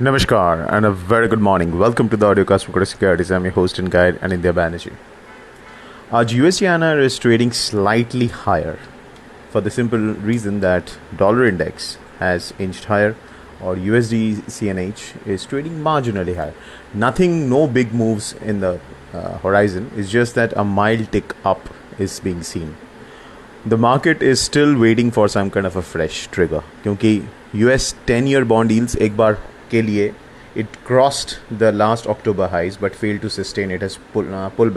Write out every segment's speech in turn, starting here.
Namaskar and a very good morning. Welcome to the audiocast for Securities. I'm your host and guide, Anindya Banerjee. Our USD is trading slightly higher for the simple reason that dollar index has inched higher or USD CNH is trading marginally higher. Nothing, no big moves in the uh, horizon. It's just that a mild tick up is being seen. The market is still waiting for some kind of a fresh trigger क्योंकि US 10 year bond yields एक बार के लिए it crossed the last October highs but failed to sustain it has pull, uh, pull.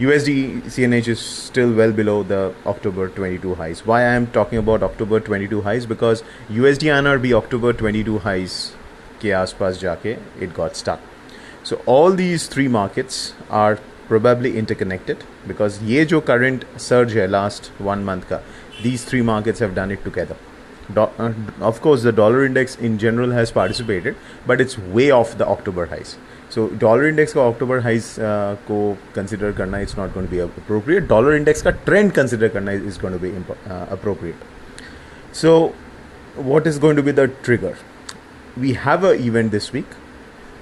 USD CNH is still well below the October 22 highs. Why I am talking about October 22 highs because USD NRB October 22 highs के आसपास जाके it got stuck. So all these three markets are probably interconnected because ये जो current surge है last one month का these three markets have done it together. Do- uh, of course, the dollar index in general has participated, but it's way off the October highs. So dollar index का October highs uh, को consider करना it's not going to be appropriate. Dollar index का trend consider करना is going to be impo- uh, appropriate. So what is going to be the trigger? We have a event this week.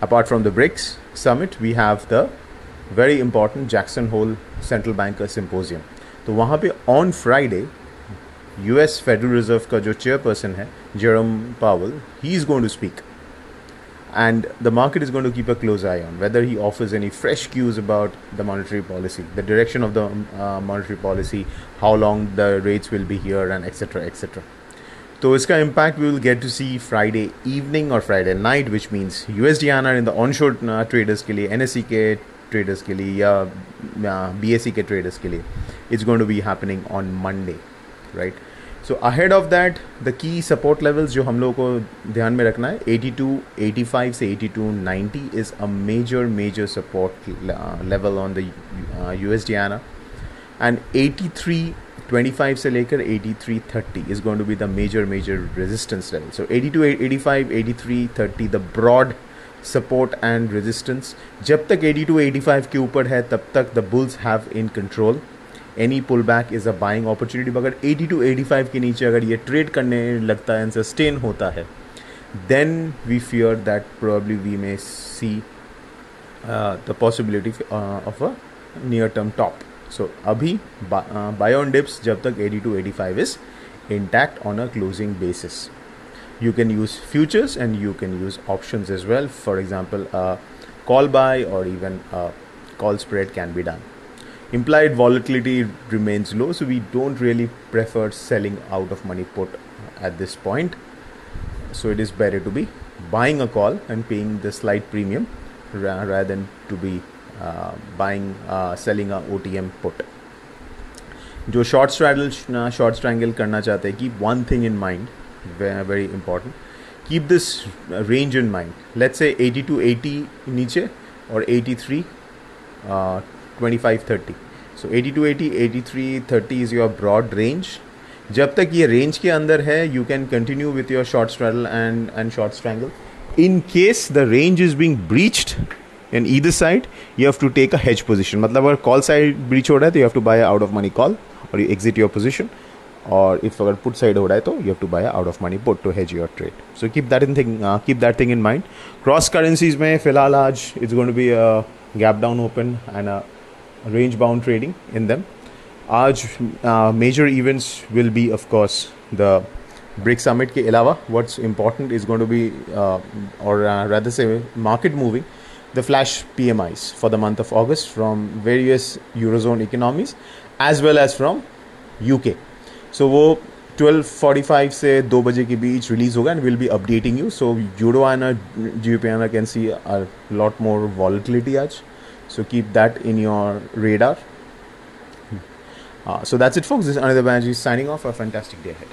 Apart from the BRICS summit, we have the very important Jackson Hole Central Banker Symposium. तो वहाँ पे on Friday U S Federal Reserve का जो chairperson है Jerome Powell he is going to speak and the market is going to keep a close eye on whether he offers any fresh cues about the monetary policy the direction of the monetary policy how long the rates will be here and etcetera etcetera तो इसका impact we will get to see Friday evening और Friday night which means U S D on R in the onshore traders के लिए N S E के traders के लिए या B S E के ट्रेडर्स के लिए it's going to be happening on Monday right so ahead of that the key support levels जो हम लोगों को ध्यान में रखना है 82 85 से 82 90 is a major major support level on the U S D आना एंड 83 25 से लेकर 83 30 is going to be the major major resistance level so 82 85 83 30 the broad support and resistance जब तक 82 85 के ऊपर है, तब तक the bulls have in control any pull back is a buying opportunity मगर 80 टू 85 के नीचे अगर ये ट्रेड करने लगता है सस्टेन होता है then we fear that probably we may see the possibility of a near term top so अभी बाय ऑन डिप्स जब तक 80 to 85 is intact on a closing basis you can use futures and you can use options as well for example a call buy or even a call spread can be done implied volatility remains low so we don't really prefer selling out of money put at this point so it is better to be buying a call and paying the slight premium rather than to be uh, buying uh, selling a OTM put जो short straddle short strangle करना चाहते हैं keep one thing in mind very important keep this range in mind let's say 80 to 80 नीचे और 83 25 30 so 80 to 80 83 30 is your broad range जब तक ये range के अंदर है you can continue with your short straddle and and short strangle in case the range is being breached in either side you have to take a hedge position मतलब अगर call side breach हो रहा है तो you have to buy out of money call और you exit your position और if अगर put side हो रहा है तो you have to buy out of money put to hedge your trade so keep that in thing keep that thing in mind cross currencies में, फ़िलहाल आज it's going to be gap down open and range bound trading in them. आज major events will be of course the BRICS summit के अलावा is going to be uh, or uh, rather say market moving the flash PMIs for the month of August from various eurozone economies as well as from UK. So वो 12:45 से 2 बजे के बीच release होगा and will be updating you so euro आना G P आना can see a lot more volatility आज So keep that in your radar. Uh, so that's it, folks. This is Another Banerjee signing off. A fantastic day ahead.